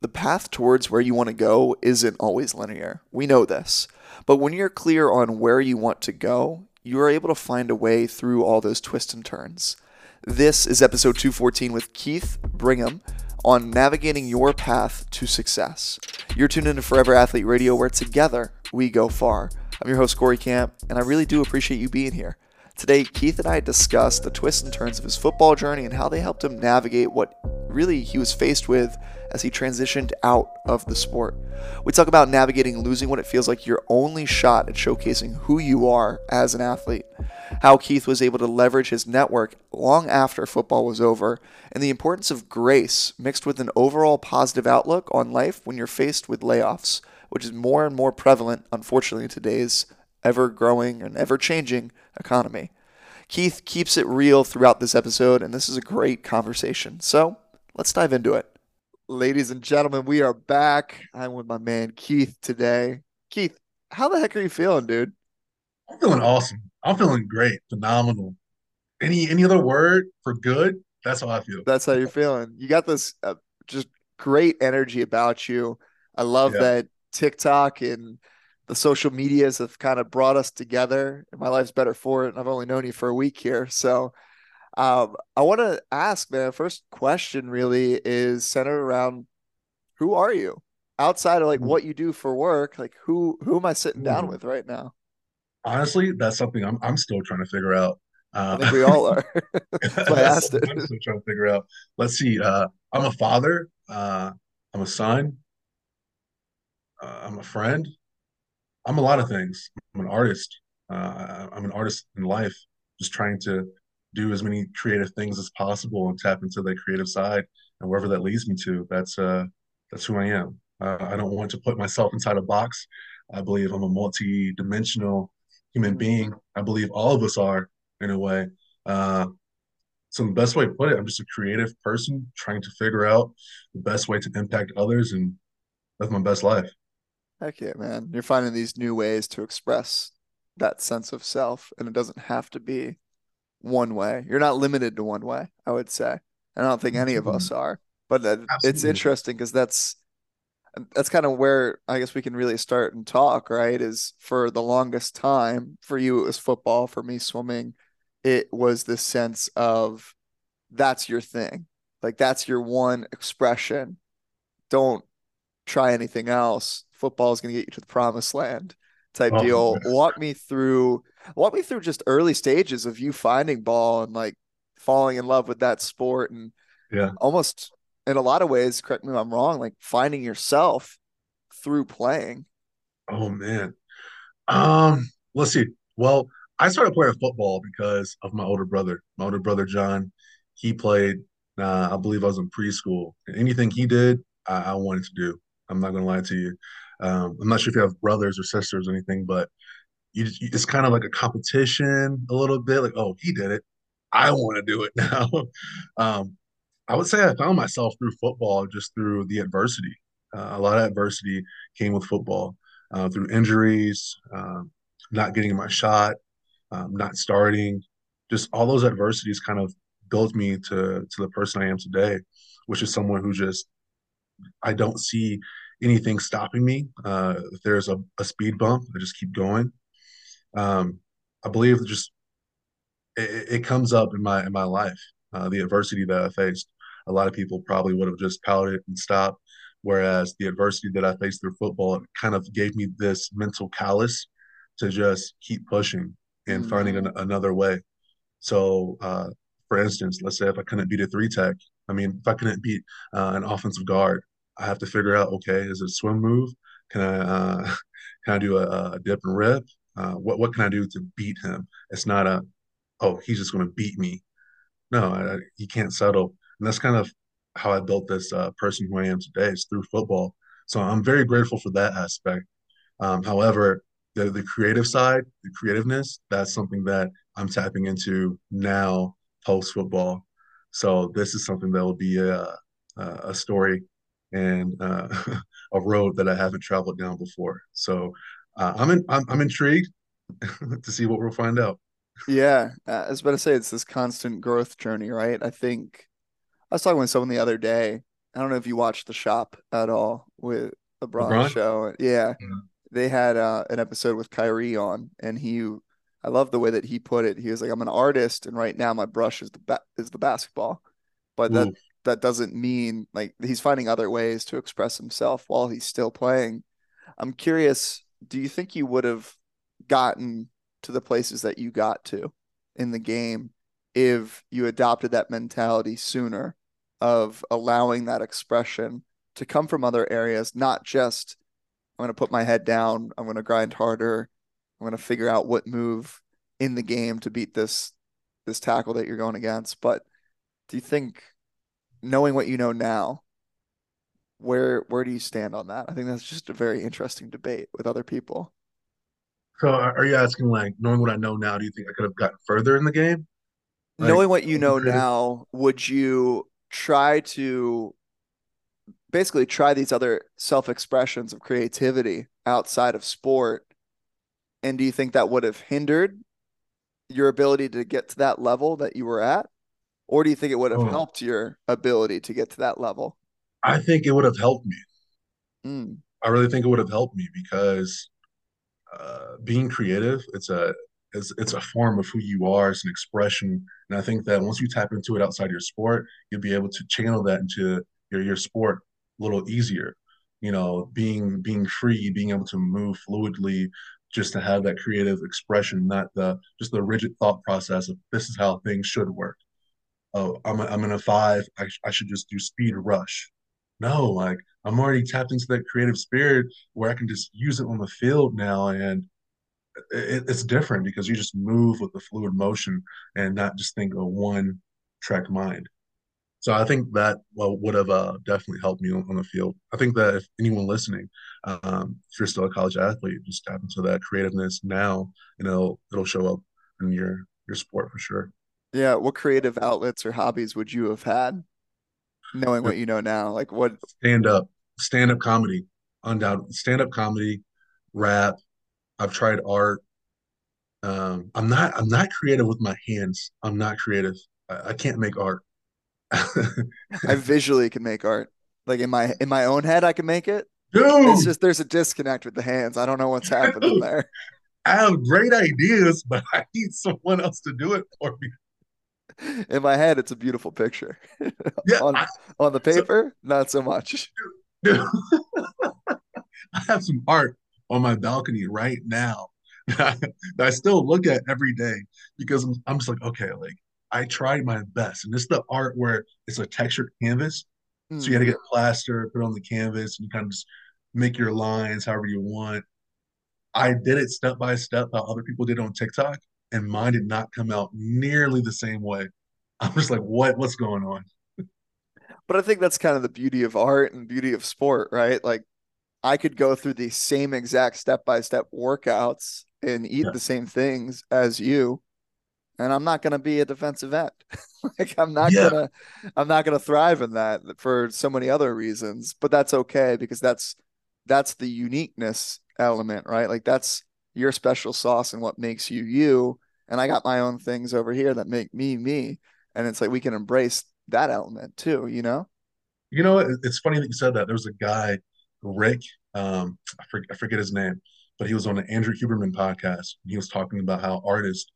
the path towards where you want to go isn't always linear. We know this. But when you're clear on where you want to go, you are able to find a way through all those twists and turns. This is episode 214 with Keith Brigham on navigating your path to success. You're tuned into Forever Athlete Radio, where together we go far. I'm your host, Corey Camp, and I really do appreciate you being here. Today, Keith and I discuss the twists and turns of his football journey and how they helped him navigate what really he was faced with as he transitioned out of the sport. We talk about navigating losing when it feels like your only shot at showcasing who you are as an athlete, how Keith was able to leverage his network long after football was over, and the importance of grace mixed with an overall positive outlook on life when you're faced with layoffs, which is more and more prevalent, unfortunately, in today's ever growing and ever changing economy. Keith keeps it real throughout this episode, and this is a great conversation. So let's dive into it. Ladies and gentlemen, we are back. I'm with my man Keith today. Keith, how the heck are you feeling, dude? I'm feeling awesome. I'm feeling great, phenomenal. Any any other word for good? That's how I feel. That's how you're feeling. You got this uh, just great energy about you. I love yeah. that TikTok and the social medias have kind of brought us together and my life's better for it. And I've only known you for a week here. So um, I want to ask, man, first question really is centered around who are you outside of like what you do for work? Like who, who am I sitting down with right now? Honestly, that's something I'm, I'm still trying to figure out. Uh, I think we all are. I asked it. I'm still trying to figure out. Let's see. Uh, I'm a father. Uh, I'm a son. Uh, I'm a friend. I'm a lot of things. I'm an artist. Uh, I'm an artist in life, just trying to do as many creative things as possible and tap into that creative side. And wherever that leads me to, that's uh, that's who I am. Uh, I don't want to put myself inside a box. I believe I'm a multi-dimensional human being. I believe all of us are in a way. Uh, so the best way to put it, I'm just a creative person trying to figure out the best way to impact others and live my best life. Heck yeah, man. You're finding these new ways to express that sense of self, and it doesn't have to be one way. You're not limited to one way, I would say. I don't think any of us mm-hmm. are. But it's interesting because that's that's kind of where I guess we can really start and talk, right? Is for the longest time, for you it was football, for me swimming, it was this sense of that's your thing. Like that's your one expression. Don't try anything else football is going to get you to the promised land type oh, deal. Walk me through walk me through just early stages of you finding ball and like falling in love with that sport and yeah. almost in a lot of ways correct me if i'm wrong like finding yourself through playing. Oh man. Um let's see. Well i started playing football because of my older brother. My older brother john he played uh, i believe i was in preschool. And anything he did I, I wanted to do. I'm not gonna lie to you um, I'm not sure if you have brothers or sisters or anything, but you, you, it's kind of like a competition a little bit. Like, oh, he did it, I want to do it now. um, I would say I found myself through football, just through the adversity. Uh, a lot of adversity came with football, uh, through injuries, um, not getting my shot, um, not starting. Just all those adversities kind of built me to to the person I am today, which is someone who just I don't see anything stopping me. Uh, if there's a, a, speed bump, I just keep going. Um, I believe just it, it, comes up in my in my life. Uh, the adversity that I faced, a lot of people probably would have just pouted and stopped. Whereas the adversity that I faced through football kind of gave me this mental callus to just keep pushing and mm-hmm. finding an, another way. So, uh, for instance, let's say if I couldn't beat a three tech, I mean, if I couldn't beat uh, an offensive guard, I have to figure out, okay, is it a swim move? Can I uh, can I do a, a dip and rip? Uh, what what can I do to beat him? It's not a oh he's just going to beat me. No, I, he can't settle, and that's kind of how I built this uh, person who I am today. Is through football. So I'm very grateful for that aspect. Um, however, the the creative side, the creativeness, that's something that I'm tapping into now post football. So this is something that will be a a story and uh, a road that I haven't traveled down before. So uh, I'm, in, I'm I'm intrigued to see what we'll find out. Yeah, uh, I was about to say it's this constant growth journey, right? I think I was talking with someone the other day, I don't know if you watched The Shop at all with LeBron, LeBron? show. Yeah, Yeah. they had uh, an episode with Kyrie on, and he, I love the way that he put it. He was like, "I'm an artist, and right now my brush is the ba- is the basketball, but that Ooh. That doesn't mean like he's finding other ways to express himself while he's still playing." I'm curious, do you think you would have gotten to the places that you got to in the game if you adopted that mentality sooner of allowing that expression to come from other areas, not just I'm going to put my head down, I'm going to grind harder, I'm going to figure out what move in the game to beat this this tackle that you're going against. But do you think knowing what you know now, where where do you stand on that? I think that's just a very interesting debate with other people. So are you asking like knowing what I know now, do you think I could have gotten further in the game? Like Knowing what you know now, would you try to basically try these other self-expressions of creativity outside of sport? And do you think that would have hindered your ability to get to that level that you were at? Or do you think it would have Oh. helped your ability to get to that level? I think it would have helped me. Mm, I really think it would have helped me because uh, being creative, it's a it's it's a form of who you are. It's an expression, and I think that once you tap into it outside your sport, you'll be able to channel that into your your sport a little easier. You know, being being free, being able to move fluidly, just to have that creative expression, not the just the rigid thought process of this is how things should work. Oh, I'm a, I'm in a five. I, sh- I should just do speed rush. No, like I'm already tapped into that creative spirit where I can just use it on the field now, and it, it's different because you just move with the fluid motion and not just think a one track mind. So I think that well would have uh, definitely helped me on, on the field. I think that if anyone listening, um, if you're still a college athlete, just tap into that creativeness now, and it'll it'll show up in your your sport for sure. Yeah. What creative outlets or hobbies would you have had knowing what you know now? Like what? Stand up, stand up comedy, undoubtedly. Stand up comedy, rap. I've tried art. Um, I'm not I'm not creative with my hands. I'm not creative. I, I can't make art. I visually can make art. Like in my in my own head, I can make it. Dude, It's just there's a disconnect with the hands. I don't know what's happening there. I have great ideas, but I need someone else to do it for me. In my head, it's a beautiful picture. Yeah, on I, on the paper, not so much. dude, I have some art on my balcony right now that I still look at every day because I'm, I'm just like, okay, like I tried my best. And it's the art where it's a textured canvas. So you got to Mm. get plaster, put it on the canvas, and you kind of just make your lines however you want. I did it step by step how other people did on TikTok, and mine did not come out nearly the same way. I'm just like, what? What's going on? But I think that's kind of the beauty of art and beauty of sport, right? Like I could go through the same exact step by step workouts and eat Yeah. the same things as you, and I'm not going to be a defensive end. like I'm not Yeah. gonna, I'm not gonna thrive in that for so many other reasons. But that's okay because that's that's the uniqueness element, right? Like that's your special sauce and what makes you you. And I got my own things over here that make me me. And it's like we can embrace that element too, you know? You know, it's funny that you said that. There was a guy, Rick, um, I, for, I forget his name, but he was on the Andrew Huberman podcast. He was talking about how artists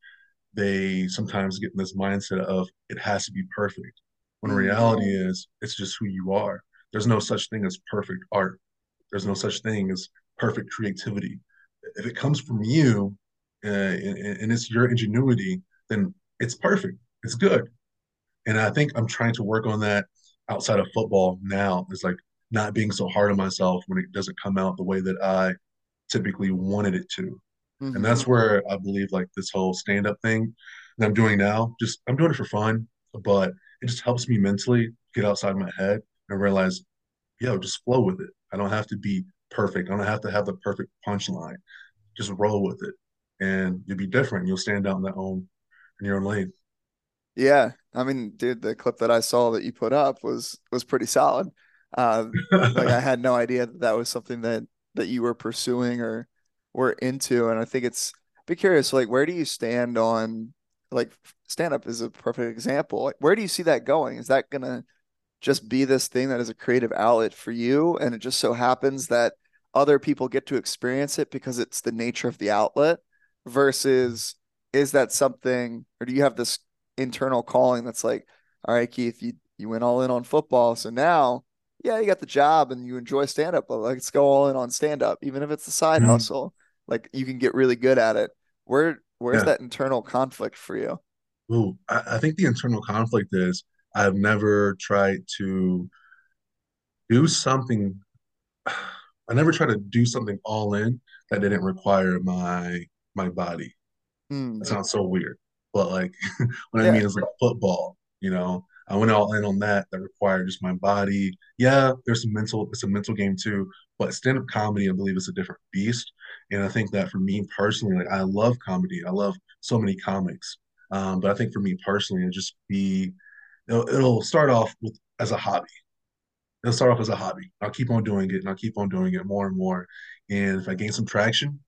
they sometimes get in this mindset of it has to be perfect. When reality is it's just who you are. There's no such thing as perfect art. There's no such thing as perfect creativity. If it comes from you uh, and, and it's your ingenuity, then it's perfect. It's good. And I think I'm trying to work on that outside of football now. Is like not being so hard on myself when it doesn't come out the way that I typically wanted it to. Mhm. And that's where I believe like this whole stand up thing that I'm doing now, just I'm doing it for fun, but it just helps me mentally get outside my head and realize, yo, just flow with it. I don't have to be perfect. I don't have to have the perfect punchline. Just roll with it. And you'll be different. You'll stand out in that own in your own lane. Yeah, I mean, dude, the clip that I saw that you put up was was pretty solid. Uh, like I had no idea that that was something that that you were pursuing or were into, and I think it's be curious, like where do you stand on like stand up is a perfect example. Like, where do you see that going? Is that gonna just be this thing that is a creative outlet for you. And it just so happens that other people get to experience it because it's the nature of the outlet versus is that something or do you have this internal calling that's like, all right, Keith, you, you went all in on football. So now, yeah, you got the job and you enjoy stand up, but like, let's go all in on stand up, even if it's a side mm-hmm. hustle. Like you can get really good at it. Where where's yeah. that internal conflict for you? Ooh, I, I think the internal conflict is I've never tried to do something. I never tried to do something all in that didn't require my my body. Mm. That sounds so weird, but like what yeah. I mean is like football. You know, I went all in on that. That required just my body. Yeah, there's some mental. It's a mental game too. But stand up comedy, I believe, is a different beast. And I think that for me personally, like I love comedy. I love so many comics. Um, but I think for me personally, it just be it'll, it'll start off with as a hobby. It'll start off as a hobby. I'll keep on doing it and I'll keep on doing it more and more. And if I gain some traction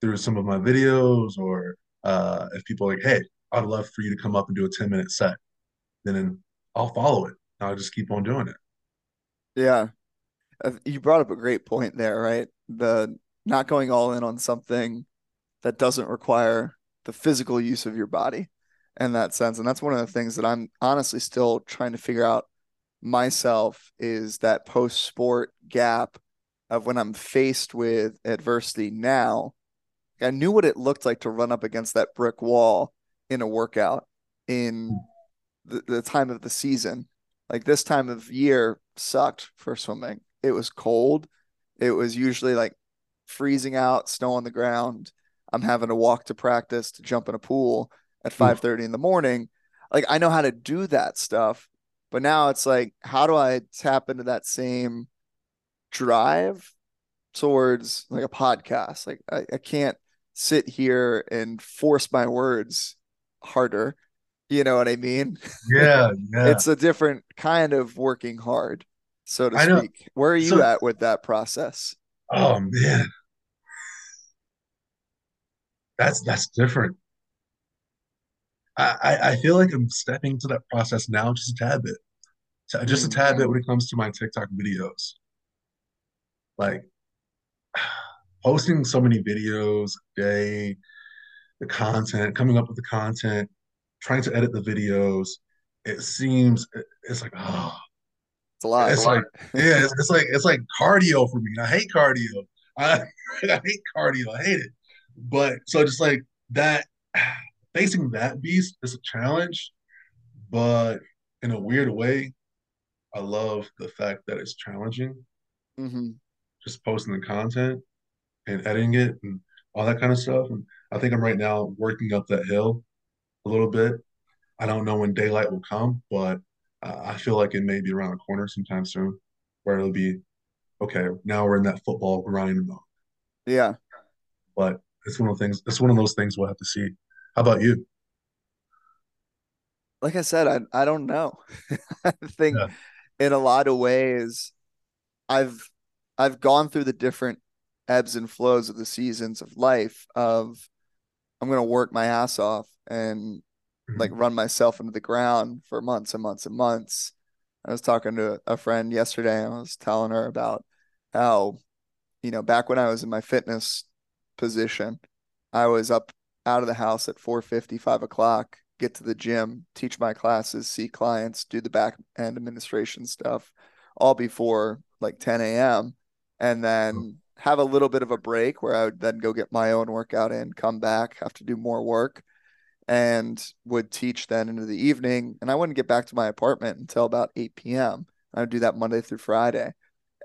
through some of my videos or uh, if people are like, hey, I'd love for you to come up and do a 10 minute set, then I'll follow it. I'll just keep on doing it. Yeah. You brought up a great point there, right? The not going all in on something that doesn't require the physical use of your body in that sense. And that's one of the things that I'm honestly still trying to figure out myself is that post sport gap of when I'm faced with adversity now. I knew what it looked like to run up against that brick wall in a workout in the, the time of the season. Like this time of year sucked for swimming. It was cold. It was usually like freezing out, snow on the ground. I'm having to walk to practice to jump in a pool at hmm. 5 30 in the morning. Like I know how to do that stuff, but now it's like, how do I tap into that same drive towards like a podcast? Like I, I can't sit here and force my words harder. You know what I mean? Yeah, yeah. it's a different kind of working hard, so to speak. Where are you so, at with that process? Oh man. That's that's different. I, I feel like I'm stepping into that process now just a tad bit. Just a mm, tad bit when it comes to my TikTok videos. Like posting so many videos a day, the content, coming up with the content, trying to edit the videos. It seems it's like oh it's a lot. It's a lot. like yeah, it's, it's, like it's like cardio for me. and I hate cardio. I, I hate cardio. I hate it. But so just like that facing that beast is a challenge, but in a weird way, I love the fact that it's challenging. Mm-hmm. Just posting the content and editing it and all that kind of stuff. And I think I'm right now working up that hill a little bit. I don't know when daylight will come, but I feel like it may be around the corner sometime soon where it'll be okay. Now we're in that football grind mode. Yeah. But it's one of the things, it's one of those things we'll have to see how about you? Like I said, I I don't know. I think yeah. in a lot of ways, I've I've gone through the different ebbs and flows of the seasons of life of I'm gonna work my ass off and mm-hmm. like run myself into the ground for months and months and months. I was talking to a friend yesterday and I was telling her about how, you know, back when I was in my fitness position, I was up out of the house at 4.50 5 o'clock get to the gym teach my classes see clients do the back end administration stuff all before like 10 a.m and then hmm. have a little bit of a break where i would then go get my own workout in come back have to do more work and would teach then into the evening. And i wouldn't get back to my apartment until about 8 p.m i would do that monday through friday.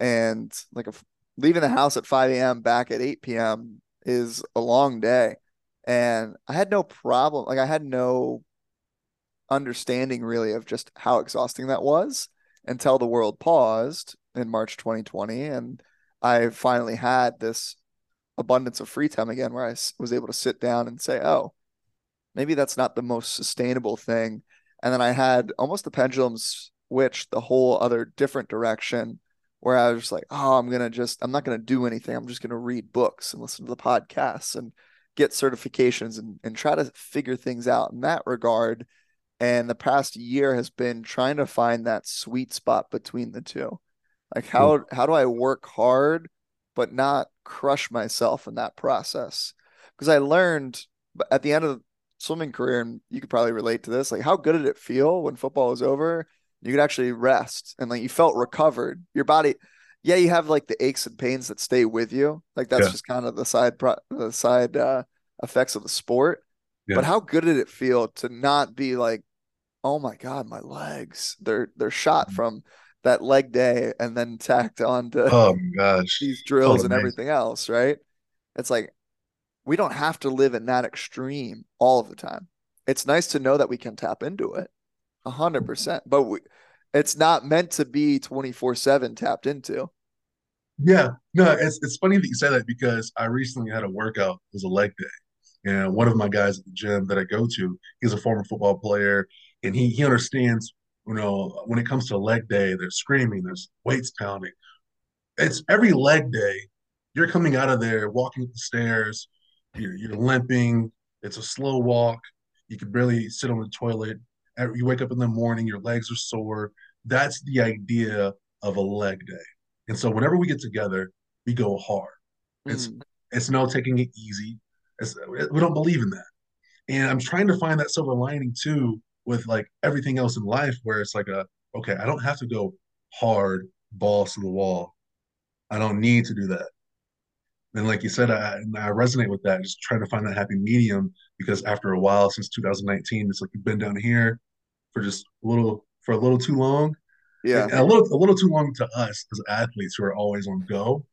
And like a, leaving the house at 5 a.m back at 8 p.m is a long day and I had no problem. Like I had no understanding really of just how exhausting that was until the world paused in March 2020, and I finally had this abundance of free time again, where I was able to sit down and say, "Oh, maybe that's not the most sustainable thing." And then I had almost the pendulum switch the whole other different direction where I was just like, oh, I'm gonna just I'm not gonna do anything. I'm just gonna read books and listen to the podcasts and get certifications and, and try to figure things out in that regard And the past year has been trying to find that sweet spot between the two. Like how hmm. how do I work hard but not crush myself in that process? Because I learned at the end of the swimming career, and you could probably relate to this, like how good did it feel when football was over? You could actually rest and like you felt recovered. Your body, yeah, you have like the aches and pains that stay with you. Like that's Yeah. just kind of the side pro the side uh effects of the sport. But how good did it feel to not be like, oh my God, my legs. They're they're shot from that leg day and then tacked on to Oh gosh. these drills and amazing. everything else, right? It's like we don't have to live in that extreme all of the time. It's nice to know that we can tap into it a hundred percent, but we, it's not meant to be 24/7 tapped into. Yeah. No, it's it's funny that you say that because I recently had a workout. It was a leg day. And one of my guys at the gym that I go to, he's a former football player, and he he understands, you know, when it comes to leg day, there's screaming, there's weights pounding. It's every leg day, you're coming out of there, walking up the stairs, you're you're limping, it's a slow walk, you can barely sit on the toilet. You wake up in the morning, your legs are sore. That's the idea of a leg day. And so whenever we get together, we go hard. It's Mm, it's no taking it easy. It's, we don't believe in that. And I'm trying to find that silver lining too with like everything else in life where it's like a okay, I don't have to go hard balls to the wall. I don't need to do that. And like you said, I, I resonate with that, just trying to find that happy medium because after a while, since 2019, it's like you've been down here for just a little for a little too long yeah. a little a little too long to us as athletes who are always on go.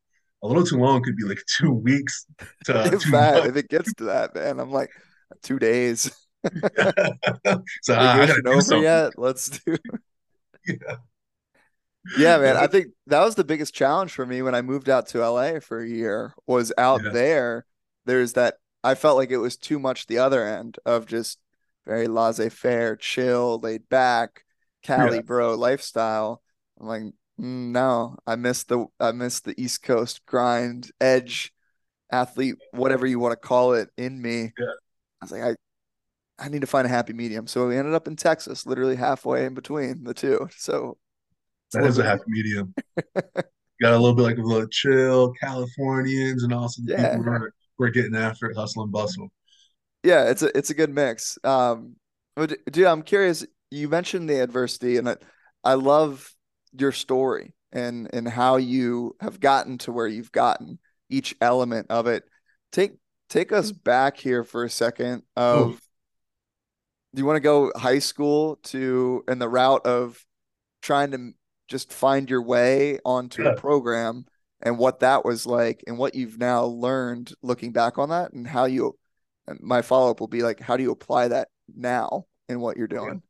A little too long could be like two weeks to If two that, if it gets to that, man, I'm like two days. so ah, I, I got to Vacation do over yet? Let's do. Yeah, Yeah, man. I think that was the biggest challenge for me when I moved out to LA for a year was out yeah, there. There's that I felt like it was too much the other end of just very laissez-faire, chill, laid back, yeah. Cali bro lifestyle. I'm like, mm, no, I miss the I miss the East Coast grind, edge, athlete, whatever you want to call it in me. yeah. I was like, I I need to find a happy medium. So we ended up in Texas, literally halfway in between the two. So That little a happy medium. Got a little bit like a little chill Californians and also the people Yeah. who are getting after it, hustle and bustle. Yeah, it's a it's a good mix. Um, but dude, I'm curious. You mentioned the adversity, and I, I love your story and and how you have gotten to where you've gotten, each element of it. Take take us back here for a second of do you want to go high school to and the route of trying to just find your way onto a program and what that was like and what you've now learned looking back on that and how you and my follow-up will be like how do you apply that now in what you're doing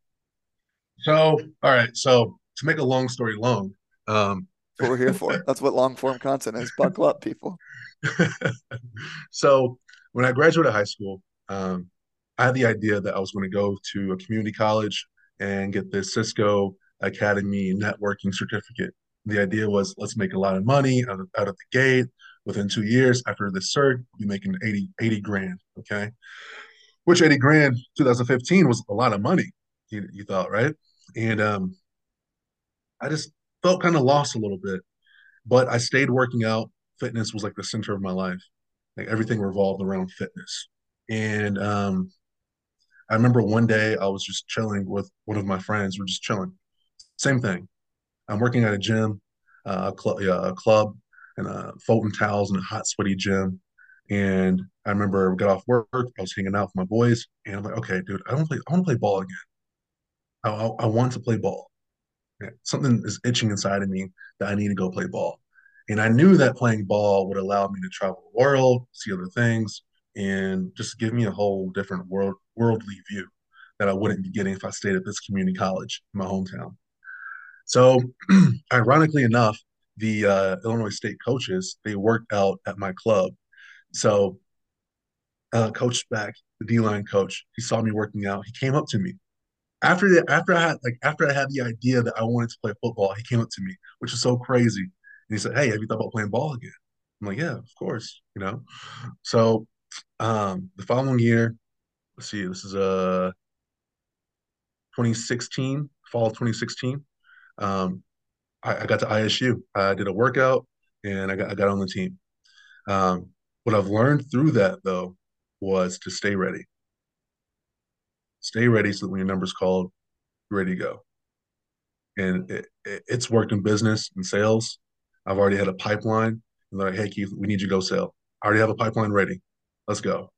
So, all right. So, to make a long story long, um, what we're here for that's what long form content is buckle up people so when I graduated high school, um, I had the idea that I was going to go to a community college and get this Cisco Academy networking certificate. The idea was let's make a lot of money out of, out of the gate. Within two years after the cert, we'll be making 80, 80 grand. Okay. Which 80 grand, 2015 was a lot of money, you, you thought, right? And um, I just felt kind of lost a little bit, but I stayed working out. Fitness was like the center of my life. Like everything revolved around fitness. And um, I remember one day I was just chilling with one of my friends. We're just chilling. Same thing. I'm working at a gym, uh, a, cl- yeah, a club, and uh, Fulton Towels and a hot, sweaty gym. And I remember we got off work. I was hanging out with my boys, and I'm like, okay, dude, I to play. I want to play ball again. I, I, want to play ball. Something is itching inside of me that I need to go play ball. And I knew that playing ball would allow me to travel the world, see other things, and just give me a whole different world worldly view that I wouldn't be getting if I stayed at this community college in my hometown. So, ironically enough, the uh, Illinois State coaches they worked out at my club. So, uh, Coach back, the D line coach, he saw me working out. He came up to me after the, after I had like after I had the idea that I wanted to play football, he came up to me, which is so crazy. And he said, Hey, have you thought about playing ball again? I'm like, Yeah, of course, you know. So um the following year, let's see, this is uh 2016, fall of 2016. Um, I, I, got to ISU. I did a workout and I got I got on the team. Um, what I've learned through that though was to stay ready. Stay ready so that when your number's called, you're ready to go. And it, it, it's worked in business and sales. I've already had a pipeline. And they're like, hey Keith, we need you to go sell. I already have a pipeline ready. Let's go.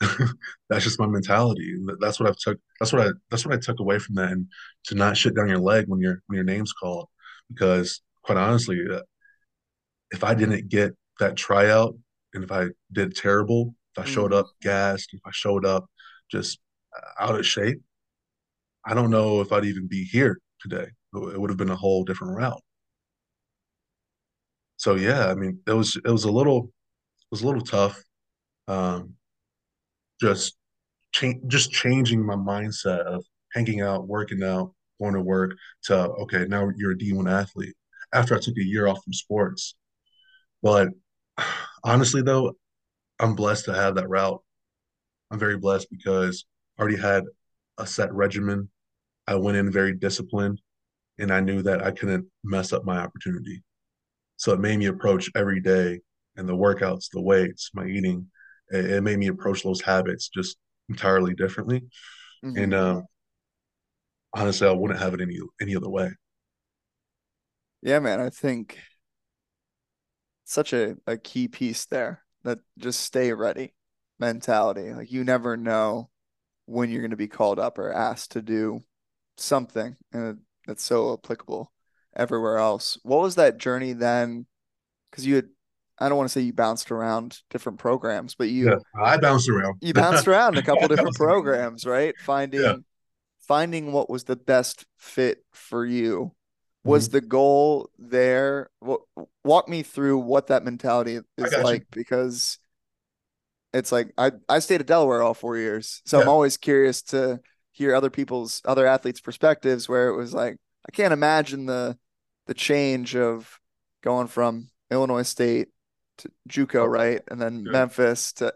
that's just my mentality. That's what I've took. That's what I. That's what I took away from that, and to not shit down your leg when your when your name's called, because quite honestly, uh, if I didn't get that tryout, and if I did terrible, if I showed up mm-hmm. gassed, if I showed up just out of shape, I don't know if I'd even be here today. It would have been a whole different route. So yeah, I mean, it was it was a little it was a little tough. Um, just change just changing my mindset of hanging out, working out, going to work to okay, now you're a D1 athlete. After I took a year off from sports. But honestly though, I'm blessed to have that route. I'm very blessed because already had a set regimen. I went in very disciplined and I knew that I couldn't mess up my opportunity. So it made me approach every day and the workouts, the weights, my eating it, it made me approach those habits just entirely differently. Mm-hmm. And um, honestly, I wouldn't have it any any other way. Yeah, man, I think such a, a key piece there that just stay ready mentality. Like you never know when you're going to be called up or asked to do something and that's so applicable everywhere else. What was that journey then? Because you had I don't want to say you bounced around different programs, but you yeah, I bounced around. you bounced around a couple different programs, around. right? Finding yeah. finding what was the best fit for you. Was mm-hmm. the goal there? Walk me through what that mentality is like you. because it's like I I stayed at Delaware all four years, so yeah. I'm always curious to hear other people's other athletes' perspectives. Where it was like I can't imagine the the change of going from Illinois State to JUCO, right, and then yeah. Memphis to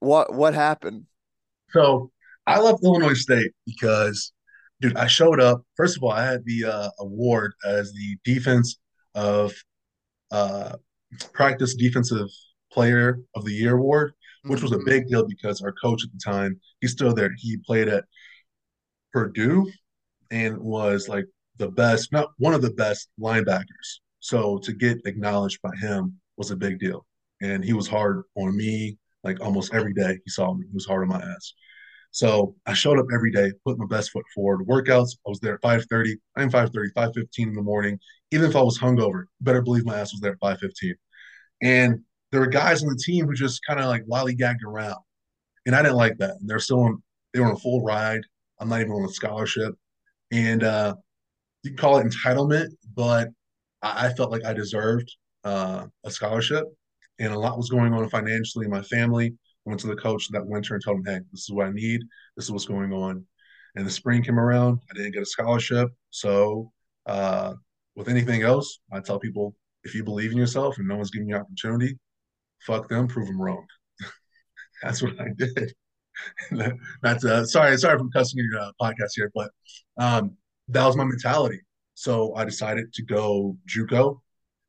what what happened? So I left Illinois State because, dude, I showed up. First of all, I had the uh, award as the defense of uh, practice defensive player of the year award, which was a mm-hmm. big deal because our coach at the time, he's still there. He played at Purdue and was like the best, not one of the best linebackers. So to get acknowledged by him was a big deal. And he was hard on me like almost every day he saw me. He was hard on my ass. So I showed up every day, put my best foot forward. Workouts, I was there at 5.30. I'm 5.30, 5.15 in the morning. Even if I was hungover, better believe my ass was there at 5.15. And there were guys on the team who just kind of like lollygagged around. And I didn't like that. And they're still on, they were on a full ride. I'm not even on a scholarship. And uh, you call it entitlement, but I, I felt like I deserved uh, a scholarship, and a lot was going on financially in my family. I went to the coach that winter and told him, "Hey, this is what I need. This is what's going on." And the spring came around. I didn't get a scholarship, so uh, with anything else, I tell people if you believe in yourself and no one's giving you opportunity, fuck them, prove them wrong. That's what I did. That's uh, sorry, sorry for cussing your uh, podcast here, but um, that was my mentality. So I decided to go JUCO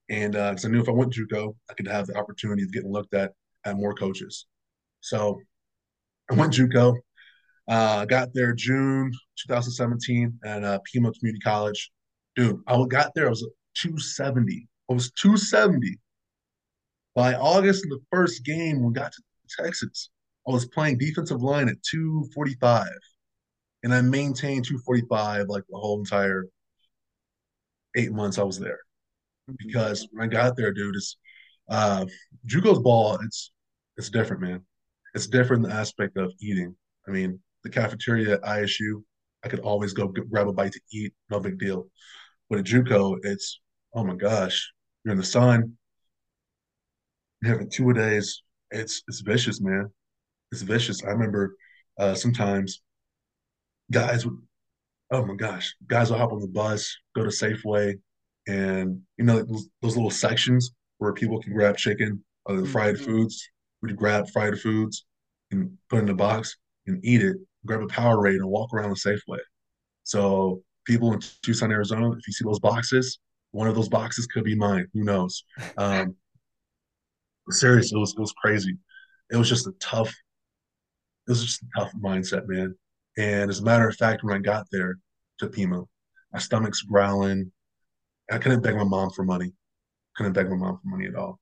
and because uh, I knew if I went JUCO, I could have the opportunity of getting looked at at more coaches. So I went JUCO. Uh, got there June 2017 at uh, Pima Community College. Dude, I got there. I was 270. I was 270. By August, of the first game, we got to Texas. I was playing defensive line at 245, and I maintained 245 like the whole entire eight months I was there because when I got there, dude, it's uh JUCO's ball, it's it's different, man. It's different in the aspect of eating. I mean, the cafeteria at ISU, I could always go grab a bite to eat, no big deal. But at JUCO, it's oh my gosh, you're in the sun, having two a days. It's it's vicious, man. It's vicious. I remember uh, sometimes guys would, oh my gosh, guys will hop on the bus, go to Safeway, and you know those, those little sections where people can grab chicken or the fried mm-hmm. foods. We'd grab fried foods and put in the box and eat it. Grab a Powerade and walk around the Safeway. So people in Tucson, Arizona, if you see those boxes, one of those boxes could be mine. Who knows? Um, serious, it was it was crazy. It was just a tough, it was just a tough mindset, man. And as a matter of fact, when I got there to Pima, my stomach's growling. I couldn't beg my mom for money. Couldn't beg my mom for money at all.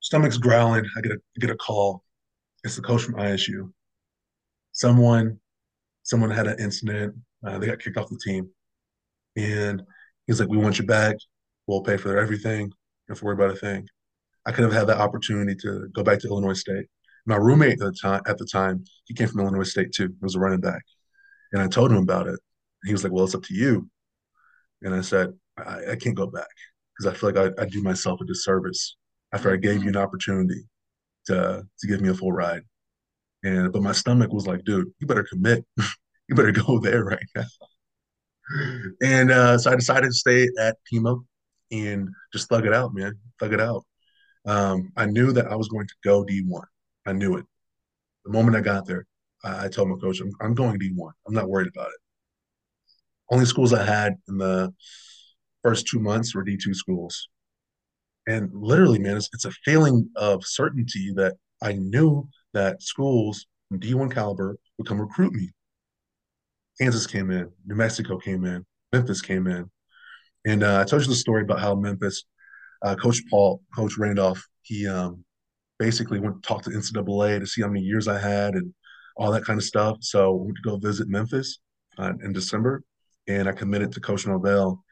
Stomach's growling. I get a get a call. It's the coach from ISU. Someone someone had an incident. Uh, they got kicked off the team, and he's like, "We want you back. We'll pay for everything. Don't have to worry about a thing." I could have had that opportunity to go back to Illinois State. My roommate at the time, at the time, he came from Illinois State too. He was a running back, and I told him about it. He was like, "Well, it's up to you." And I said, "I, I can't go back because I feel like I, I do myself a disservice after I gave you an opportunity to to give me a full ride." And but my stomach was like, "Dude, you better commit. you better go there right now." And uh, so I decided to stay at Pima and just thug it out, man. Thug it out. Um, I knew that I was going to go D1. I knew it. The moment I got there, I, I told my coach, I'm, I'm going D1. I'm not worried about it. Only schools I had in the first two months were D2 schools. And literally, man, it's, it's a feeling of certainty that I knew that schools from D1 caliber would come recruit me. Kansas came in, New Mexico came in, Memphis came in. And uh, I told you the story about how Memphis, uh, Coach Paul, Coach Randolph, he um, basically went to talk to NCAA to see how many years I had and all that kind of stuff. So we went to go visit Memphis uh, in December, and I committed to Coach Norvell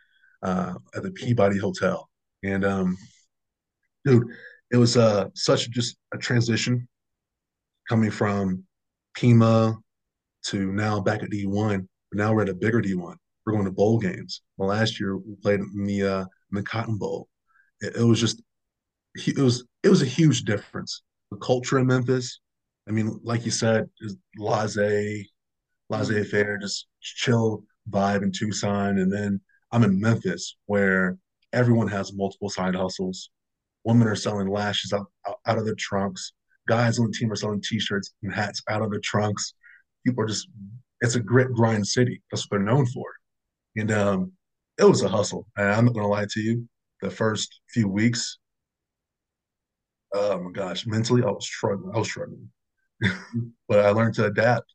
uh, at the Peabody Hotel. And um, dude, it was uh, such just a transition coming from Pima to now back at D1. But now we're at a bigger D1. We're going to bowl games. Well, last year we played in the uh, in the Cotton Bowl. It, it was just it was it was a huge difference. The culture in Memphis, I mean, like you said, is laissez laissez faire, just chill vibe in Tucson, and then I'm in Memphis where everyone has multiple side hustles. Women are selling lashes out, out of their trunks. Guys on the team are selling T-shirts and hats out of their trunks. People are just it's a grit grind city. That's what they're known for. And um, it was a hustle. And I'm not gonna lie to you. The first few weeks, oh my gosh, mentally I was struggling. I was struggling, but I learned to adapt,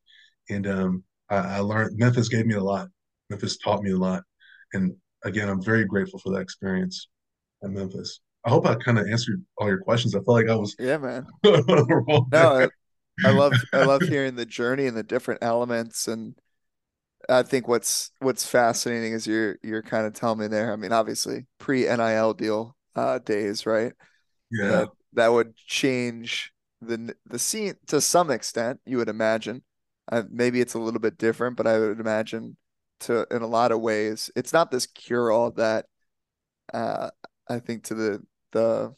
and um, I, I, learned Memphis gave me a lot. Memphis taught me a lot, and again, I'm very grateful for that experience at Memphis. I hope I kind of answered all your questions. I felt like I was yeah, man. no, I, I love I love hearing the journey and the different elements and I think what's what's fascinating is you're you're kind of telling me there. I mean, obviously pre NIL deal uh, days, right? Yeah. That, that would change the the scene to some extent. You would imagine. Uh, maybe it's a little bit different, but I would imagine to in a lot of ways, it's not this cure all that uh, I think to the the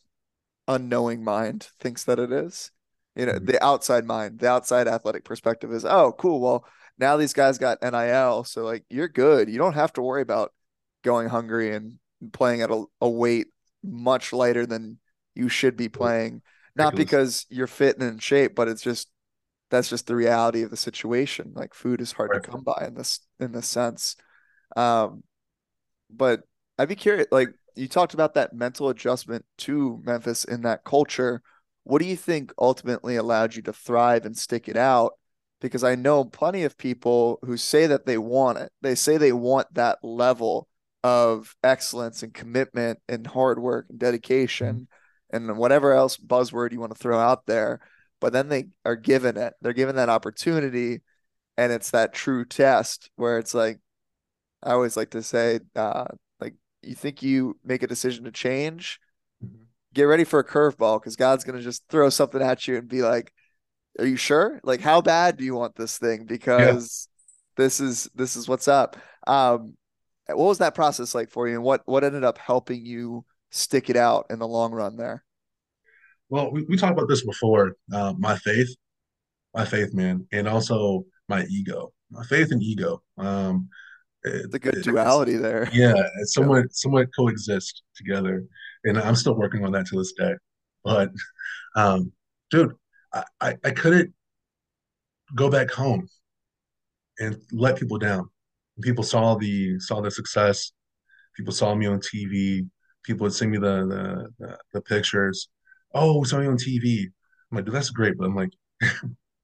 unknowing mind thinks that it is. You know, mm-hmm. the outside mind, the outside athletic perspective is, oh, cool. Well, now these guys got NIL, so like you're good. You don't have to worry about going hungry and playing at a, a weight much lighter than you should be playing. Not because you're fit and in shape, but it's just that's just the reality of the situation. Like food is hard right. to come by in this in this sense. Um, but I'd be curious. Like you talked about that mental adjustment to Memphis in that culture. What do you think ultimately allowed you to thrive and stick it out? Because I know plenty of people who say that they want it. They say they want that level of excellence and commitment and hard work and dedication mm-hmm. and whatever else buzzword you want to throw out there. But then they are given it. They're given that opportunity. And it's that true test where it's like, I always like to say, uh, like, you think you make a decision to change, mm-hmm. get ready for a curveball because God's going to just throw something at you and be like, are you sure? Like, how bad do you want this thing? Because yeah. this is this is what's up. Um, what was that process like for you, and what what ended up helping you stick it out in the long run there? Well, we, we talked about this before. Uh, my faith, my faith, man, and also my ego. My faith and ego. Um, a good duality there. Yeah, it's somewhat yeah. somewhat coexist together, and I'm still working on that to this day. But, um, dude, I, I couldn't go back home and let people down. people saw the saw the success. People saw me on TV. People would send me the the the, the pictures. Oh, saw you on TV. I'm like, dude, that's great, but I'm like,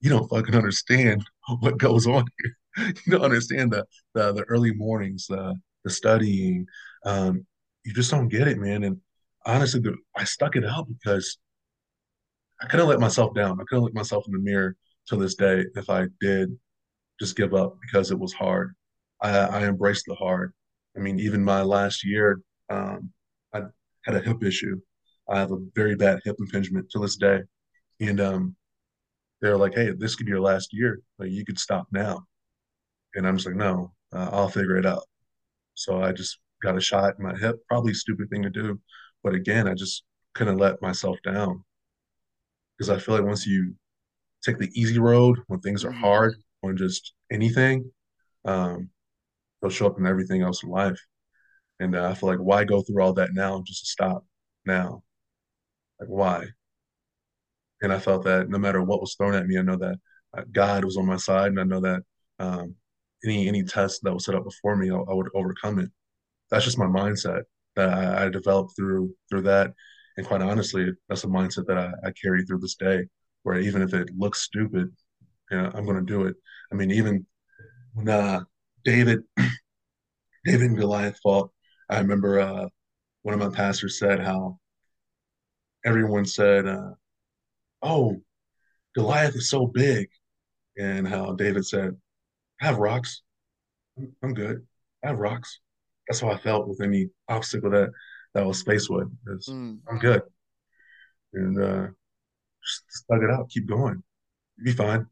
you don't fucking understand what goes on here. you don't understand the the the early mornings, the the studying. Um, you just don't get it, man. And honestly, I stuck it out because I couldn't let myself down. I couldn't look myself in the mirror to this day if I did just give up because it was hard. I, I embraced the hard. I mean, even my last year, um, I had a hip issue. I have a very bad hip impingement to this day, and um, they're like, "Hey, this could be your last year. Like, you could stop now." And I'm just like, "No, uh, I'll figure it out." So I just got a shot in my hip. Probably stupid thing to do, but again, I just couldn't let myself down because I feel like once you take the easy road when things are Mhm. hard on just anything, um, they'll show up in everything else in life. And uh, I feel like why go through all that now just to stop now? Like why? And I felt that no matter what was thrown at me, I know that uh, God was on my side, and I know that um, any any test that was set up before me, I, I would overcome it. That's just my mindset that I, I developed through through that. And quite honestly, that's a mindset that I, I carry through this day. Where even if it looks stupid, you know, I'm going to do it. I mean, even when uh, David David and Goliath fought, I remember uh, one of my pastors said how everyone said, uh, "Oh, Goliath is so big," and how David said, "I have rocks. I'm, good. I have rocks." That's how I felt with any obstacle that that was with. Is Mm. I'm good, and uh, just stuck it out, keep going, you'll be fine,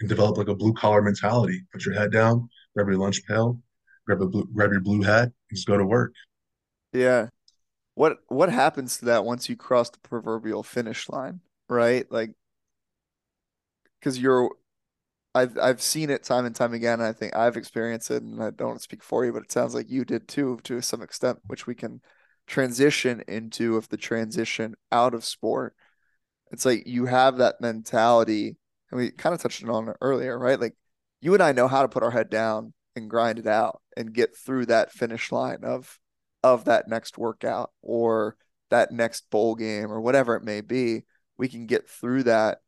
and develop like a blue collar mentality. Put your head down, grab your lunch pail, grab a blue, grab your blue hat, and just go to work. Yeah. What what happens to that once you cross the proverbial finish line, right? Like, because you're I've I've seen it time and time again. And I think I've experienced it, and I don't speak for you, but it sounds like you did too, to some extent, which we can transition into if the transition out of sport. It's like you have that mentality, and we kind of touched on it earlier, right? Like you and I know how to put our head down and grind it out and get through that finish line of of that next workout or that next bowl game or whatever it may be. We can get through that.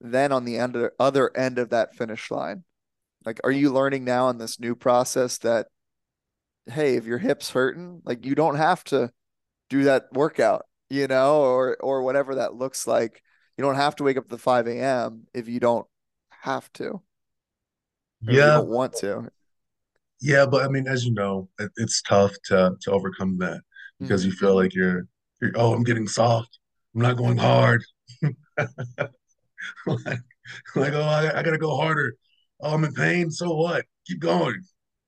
Then on the end other end of that finish line, like, are you learning now in this new process that hey, if your hip's hurting, like you don't have to do that workout, you know, or or whatever that looks like. You don't have to wake up at the 5 a.m. if you don't have to, Yeah, don't want to. yeah, but I mean, as you know, it, it's tough to to overcome that because Mm, you feel like you're, you're, oh, I'm getting soft. I'm not going hard. like, like, oh, I, I gotta go harder. Oh, I'm in pain. So what? Keep going.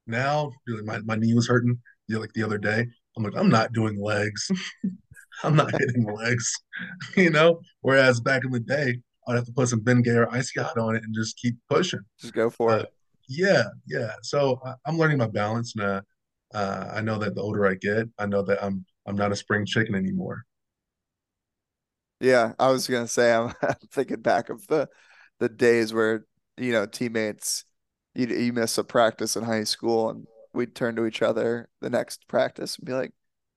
Now, like, my, my knee was hurting you know, like the other day. I'm like, I'm not doing legs. I'm not hitting legs, you know? Whereas back in the day, I'd have to put some Bengay or Icy Hot on it and just keep pushing. just go for Uh, it. yeah, yeah. So I, I'm learning my balance now. Uh, I know that the older I get, I know that I'm I'm not a spring chicken anymore. Yeah, I was gonna say I'm, I'm thinking back of the the days where you know teammates you you miss a practice in high school and we'd turn to each other the next practice and be like,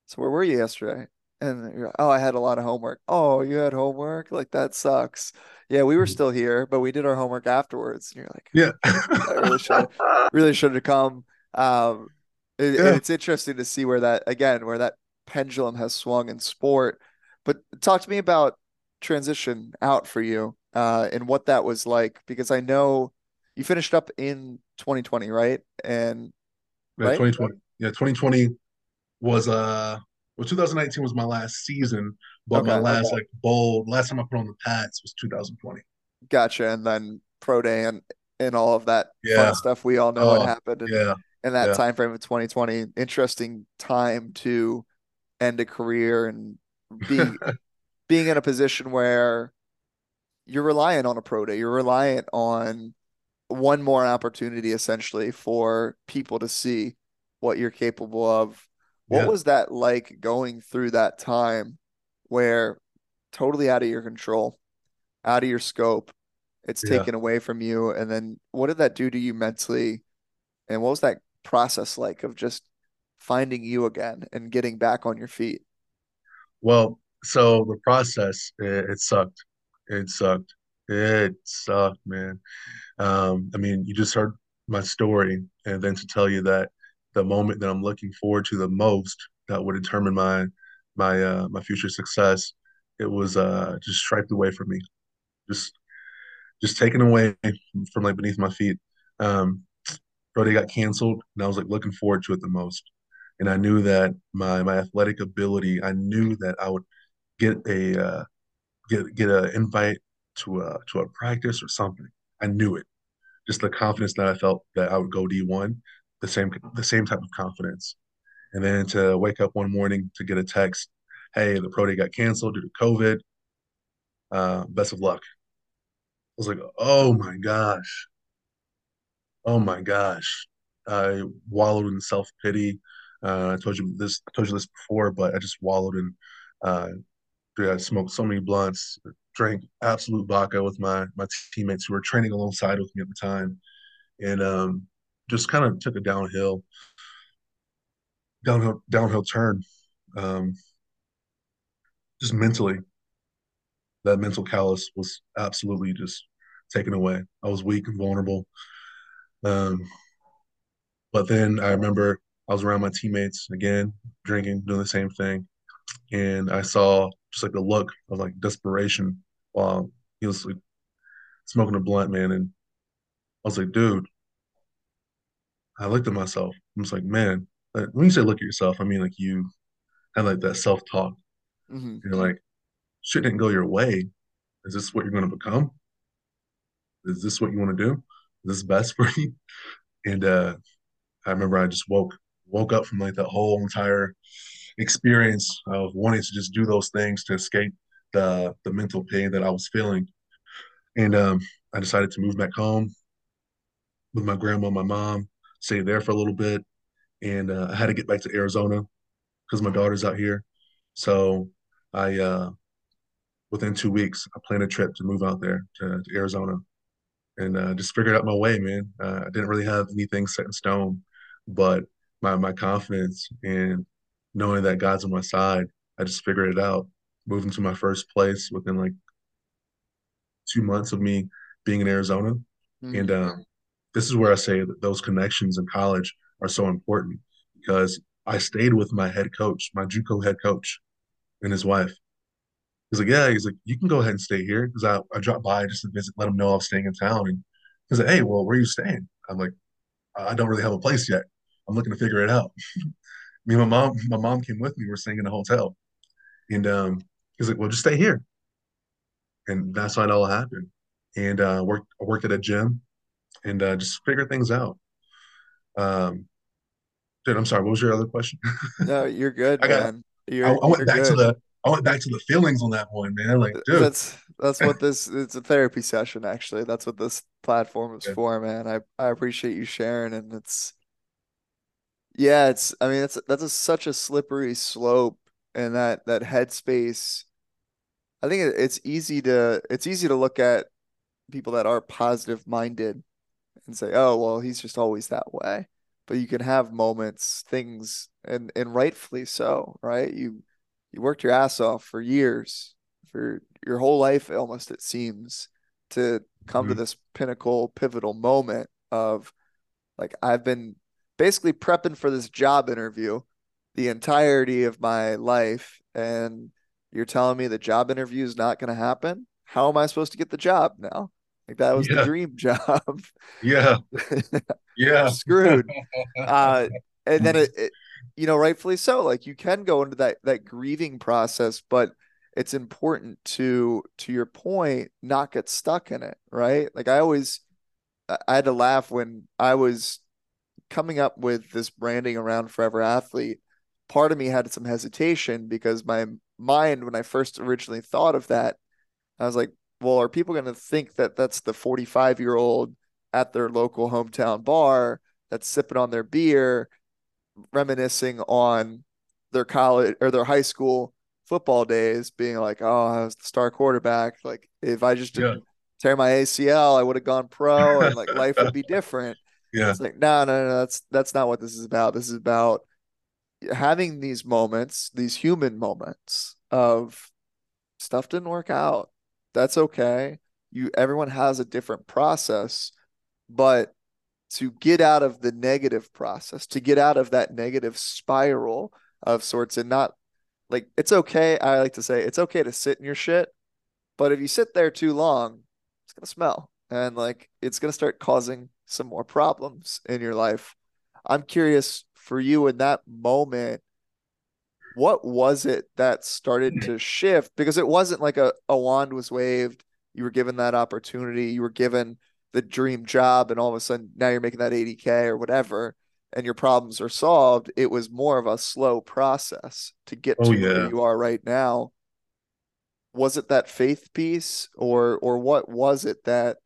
"So where were you yesterday?" And you're like, "Oh, I had a lot of homework." "Oh, you had homework? Like that sucks." Yeah, we were still here, but we did our homework afterwards. And you're like, Yeah. "I really should really should have come." Um, and Yeah. it's interesting to see where that again, where that pendulum has swung in sport. But talk to me about transition out for you, uh, and what that was like, because I know you finished up in 2020, right? And Yeah, right? 2020. Yeah, 2020 was uh well 2019 was my last season, but my Okay, last like bowl, last time I put on the pads was 2020. gotcha. And then pro day and and all of that fun Yeah. stuff we all know what Oh, happened in yeah. in that Yeah. time frame of 2020. Interesting time to end a career and be being in a position where you're reliant on a pro day. You're reliant on one more opportunity essentially for people to see what you're capable of. What Yeah. was that like going through that time where totally out of your control, out of your scope, it's Yeah. taken away from you? And then what did that do to you mentally? And what was that process like of just finding you again and getting back on your feet? Well, so the process it, it sucked. It sucked. It sucked, man. Um, I mean, you just heard my story, and then to tell you that the moment that I'm looking forward to the most that would determine my my uh, my future success, it was uh, just striped away from me, just just taken away from like beneath my feet. Um, Pro day got canceled, and I was like looking forward to it the most. And I knew that my my athletic ability, I knew that I would get a uh, get get an invite to a to a practice or something. I knew it. Just the confidence that I felt that I would go D1, the same the same type of confidence. And then to wake up one morning to get a text, hey, the pro day got canceled due to COVID. Uh, best of luck. I was like, oh my gosh. Oh my gosh. I wallowed in self pity. Uh, I told you this. I told you this before, but I just wallowed in. Uh, I smoked so many blunts, drank Absolut vodka with my my teammates who were training alongside with me at the time, and um, just kind of took a downhill, downhill downhill turn. Um, just mentally, that mental callus was absolutely just taken away. I was weak and vulnerable. Um, but then I remember I was around my teammates again, drinking, doing the same thing, and I saw just like a look of like desperation while he was like smoking a blunt, man, and I was like, dude. I looked at myself. I was like, man, when you say look at yourself, I mean like you have like that self talk. Mm-hmm. You're like, shit didn't go your way. Is this what you're going to become? Is this what you want to do? Is this best for you? And uh, I remember I just woke woke up from like that whole entire experience of wanting to just do those things to escape the the mental pain that I was feeling. And um, I decided to move back home with my grandma, my mom, stay there for a little bit, and uh, I had to get back to Arizona because my daughter's out here. So I, uh, within two weeks, I planned a trip to move out there to, to Arizona, and uh, just figured out my way, man. Uh, I didn't really have anything set in stone, but my my confidence and knowing that God's on my side, I just figured it out. Moving to my first place within like two months of me being in Arizona, mm-hmm. and um, this is where I say that those connections in college are so important because I stayed with my head coach, my JUCO head coach, and his wife. He's like, yeah, he's like, you can go ahead and stay here because I, I dropped by just to visit, let him know I was staying in town. And he's like, hey, well, where are you staying? I'm like, I don't really have a place yet. I'm looking to figure it out. Me and my mom, my mom came with me. We're staying in a hotel, and um, he's like, well, just stay here. And that's how it all happened. And uh, worked, I worked at a gym and uh, just figure things out. Um, dude, I'm sorry. What was your other question? no, you're good, I got, man. You're, I, I went back good. to the I went back to the feelings on that one, man. Like, dude, that's that's what this it's a therapy session. Actually, that's what this platform is yeah. for, man. I I appreciate you sharing, and it's yeah, it's I mean, it's that's a, such a slippery slope, and that that headspace. I think it's easy to it's easy to look at people that are positive minded and say, oh, well, he's just always that way. But you can have moments, things, and and rightfully so, right? You you worked your ass off for years, for your whole life almost it seems, to come mm-hmm. to this pinnacle, pivotal moment of like I've been basically prepping for this job interview the entirety of my life, and you're telling me the job interview is not going to happen. How am I supposed to get the job now? Like that was yeah. the dream job. Yeah. Yeah. screwed. Uh, and then it, it, you know, rightfully so. Like you can go into that that grieving process, but it's important to to your point, not get stuck in it, right? Like I always I had to laugh when I was coming up with this branding around Forever Athlete. Part of me had some hesitation because my mind, when I first originally thought of that, I was like, well, are people going to think that that's the 45 year old at their local hometown bar that's sipping on their beer, reminiscing on their college or their high school football days, being like, oh, I was the star quarterback. Like, if I just didn't yeah. tear my ACL, I would have gone pro and like life would be different. Yeah. It's like, no, no, no, that's that's not what this is about. This is about having these moments, these human moments of stuff didn't work out. That's okay. You everyone has a different process, but to get out of the negative process, to get out of that negative spiral of sorts and not like it's okay. I like to say it's okay to sit in your shit, but if you sit there too long, it's gonna smell and like it's gonna start causing some more problems in your life. I'm curious for you in that moment, what was it that started to shift? Because it wasn't like a, a wand was waved, you were given that opportunity, you were given the dream job, and all of a sudden now you're making that 80K or whatever, and your problems are solved. It was more of a slow process to get Oh to yeah. where you are right now. Was it that faith piece or or what was it that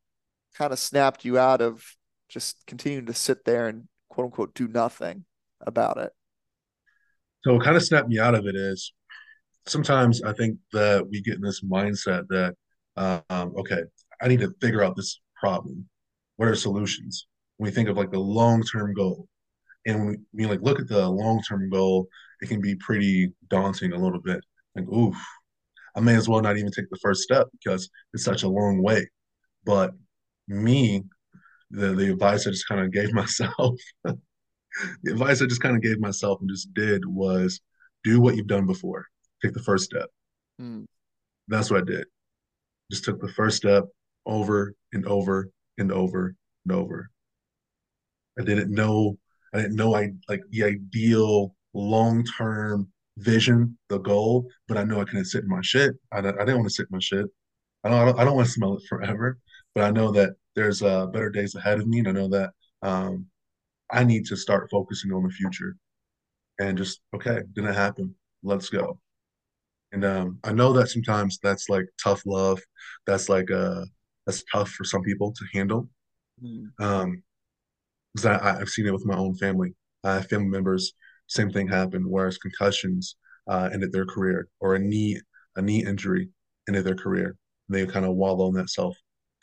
kind of snapped you out of just continuing to sit there and quote unquote do nothing about it? So what kind of snapped me out of it is sometimes I think that we get in this mindset that um, okay, I need to figure out this problem. What are solutions? When we think of like the long-term goal, and when we like look at the long-term goal, it can be pretty daunting a little bit. Like, oof, I may as well not even take the first step because it's such a long way. But me, the the advice I just kind of gave myself, the advice I just kind of gave myself and just did was do what you've done before. Take the first step. Hmm. That's what I did. Just took the first step over and over and over and over. I didn't know, I didn't know I like the ideal long-term vision, the goal, but I know I couldn't sit in my shit. I, I didn't want to sit in my shit. I don't, I don't, I don't want to smell it forever, but I know that there's uh, better days ahead of me, and I know that um, I need to start focusing on the future. And just okay, didn't happen. Let's go. And um, I know that sometimes that's like tough love. That's like uh, that's tough for some people to handle. Hmm. Um, because I, I've seen it with my own family. I have family members, same thing happened, whereas concussions uh, ended their career, or a knee a knee injury ended their career. And they kind of wallow in that self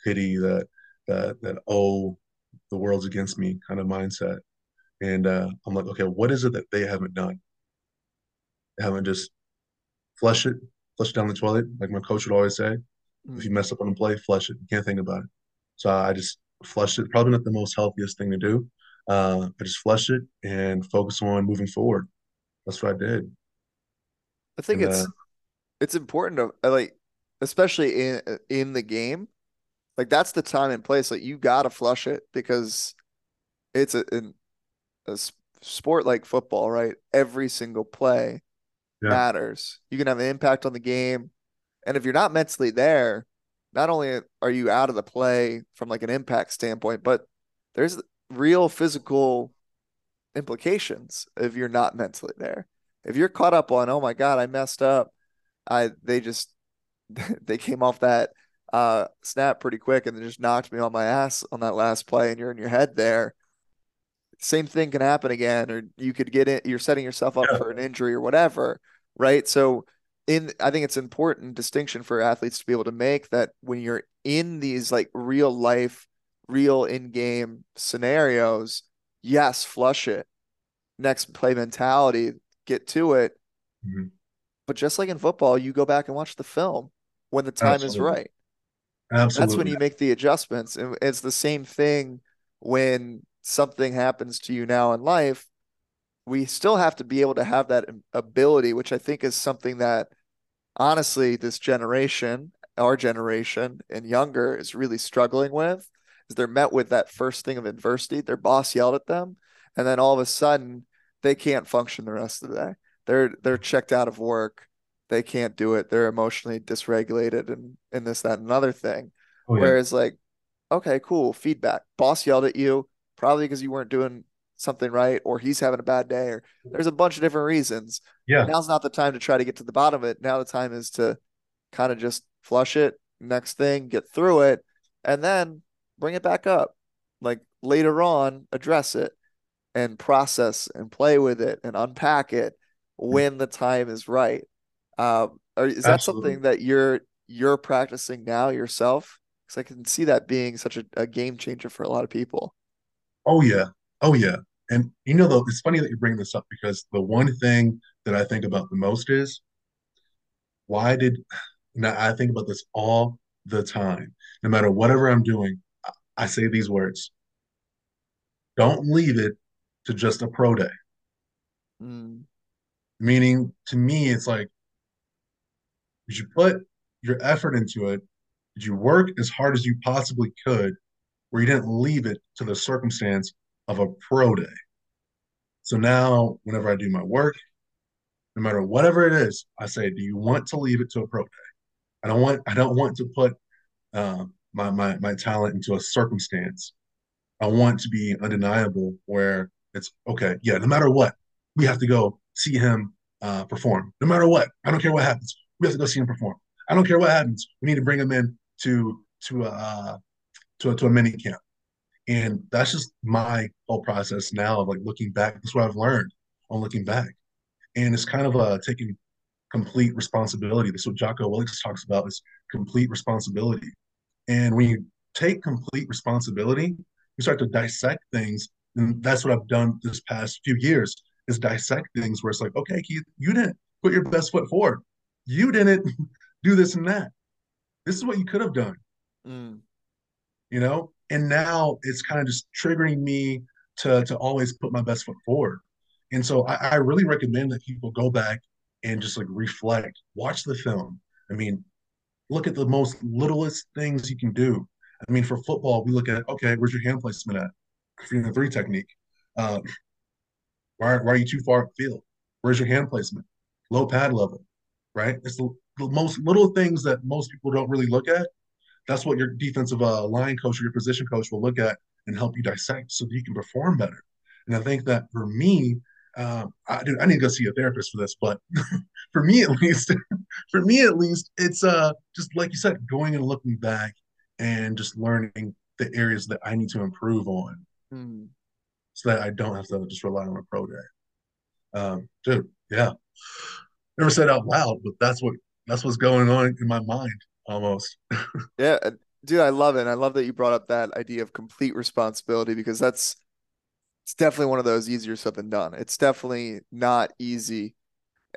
pity, that that that oh, the world's against me kind of mindset. And uh, I'm like, okay, what is it that they haven't done? They haven't just flush it, flush it down the toilet, like my coach would always say. If Hmm. you mess up on a play, flush it. You can't think about it. So I just flushed it. Probably not the most healthiest thing to do. Uh, I just flushed it and focus on moving forward. That's what I did. I think And uh, it's it's important to uh, like, especially in in the game, like that's the time and place. Like you gotta flush it because it's a, a s- sport like football, right? Every single play yeah, matters. You can have an impact on the game, and if you're not mentally there, not only are you out of the play from like an impact standpoint, but there's real physical implications if you're not mentally there. If you're caught up on, oh my God, I messed up. I they just they came off that uh snap pretty quick and then just knocked me on my ass on that last play and you're in your head there. Same thing can happen again, or you could get it, you're setting yourself up yeah, for an injury or whatever, right? So in I think it's important distinction for athletes to be able to make that when you're in these like real life, real in-game scenarios, yes, flush it next play mentality, get to it. mhm, But just like in football, you go back and watch the film when the time is absolutely. That's when you make the adjustments. And it's the same thing when something happens to you now in life. We still have to be able to have that ability, which I think is something that honestly, this generation, our generation and younger, is really struggling with. Is they're met with that first thing of adversity. Their boss yelled at them, and then all of a sudden they can't function the rest of the day. They're they're checked out of work. They can't do it. They're emotionally dysregulated and and this, that, and another thing. Oh yeah, Whereas like, okay, cool, feedback. Boss yelled at you, probably because you weren't doing something right, or he's having a bad day, or there's a bunch of different reasons yeah, now's not the time to try to get to the bottom of it. Now the time is to kind of just flush it, next thing, get through it, and then bring it back up. Like later on, address it and process and play with it and unpack it when the time is right. Um, is that absolutely. something that you're you're practicing now yourself? Because I can see that being such a, a game changer for a lot of people. Oh yeah. Oh yeah. And you know though, it's funny that you bring this up because the one thing that I think about the most is why did now I think about this all the time. No matter whatever I'm doing, I, I say these words. Don't leave it to just a pro day. Mm, Meaning to me, it's like did you put your effort into it? Did you work as hard as you possibly could where you didn't leave it to the circumstance of a pro day? So now, whenever I do my work, no matter whatever it is, I say, do you want to leave it to a pro day? I don't want I don't want to put uh, my my my talent into a circumstance. I want to be undeniable where it's okay. Yeah, no matter what, we have to go see him uh, perform. No matter what, I don't care what happens. We have to go see him perform. I don't care what happens. We need to bring him in to to a uh, to a, to a mini camp, and that's just my whole process now of like looking back. That's what I've learned on looking back, and it's kind of uh, taking complete responsibility. That's what Jocko Willink talks about is complete responsibility. And when you take complete responsibility, you start to dissect things. And that's what I've done this past few years is dissect things where it's like, okay, Keith, you didn't put your best foot forward. You didn't do this and that. This is what you could have done, mm, you know? And now it's kind of just triggering me to to always put my best foot forward. And so I, I really recommend that people go back and just like reflect, watch the film. I mean, look at the most littlest things you can do. I mean, for football, we look at okay, where's your hand placement at? Three the three technique. Uh, why, why are you too far upfield? Where's your hand placement? Low pad level, right? It's the, the most little things that most people don't really look at. That's what your defensive uh, line coach or your position coach will look at and help you dissect so that you can perform better. And I think that for me, um, I, dude, I need to go see a therapist for this, but for me at least, for me at least, it's uh just like you said, going and looking back and just learning the areas that I need to improve on, mm. so that I don't have to just rely on a pro day. Um, dude, yeah, never said out loud, but that's what that's what's going on in my mind almost. Yeah, uh, dude, I love it. And I love that you brought up that idea of complete responsibility because that's it's definitely one of those easier said than done. It's definitely not easy.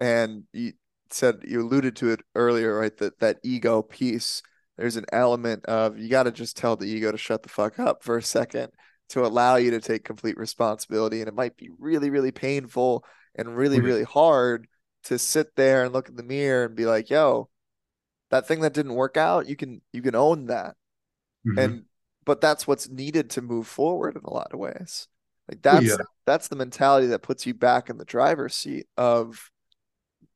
And you said you alluded to it earlier, right? That that ego piece. There's an element of you got to just tell the ego to shut the fuck up for a second to allow you to take complete responsibility. And it might be really, really painful and really, really hard to sit there and look in the mirror and be like, yo, that thing that didn't work out, you can you can own that. mm-hmm. And but that's what's needed to move forward in a lot of ways. Like that's yeah, that's the mentality that puts you back in the driver's seat of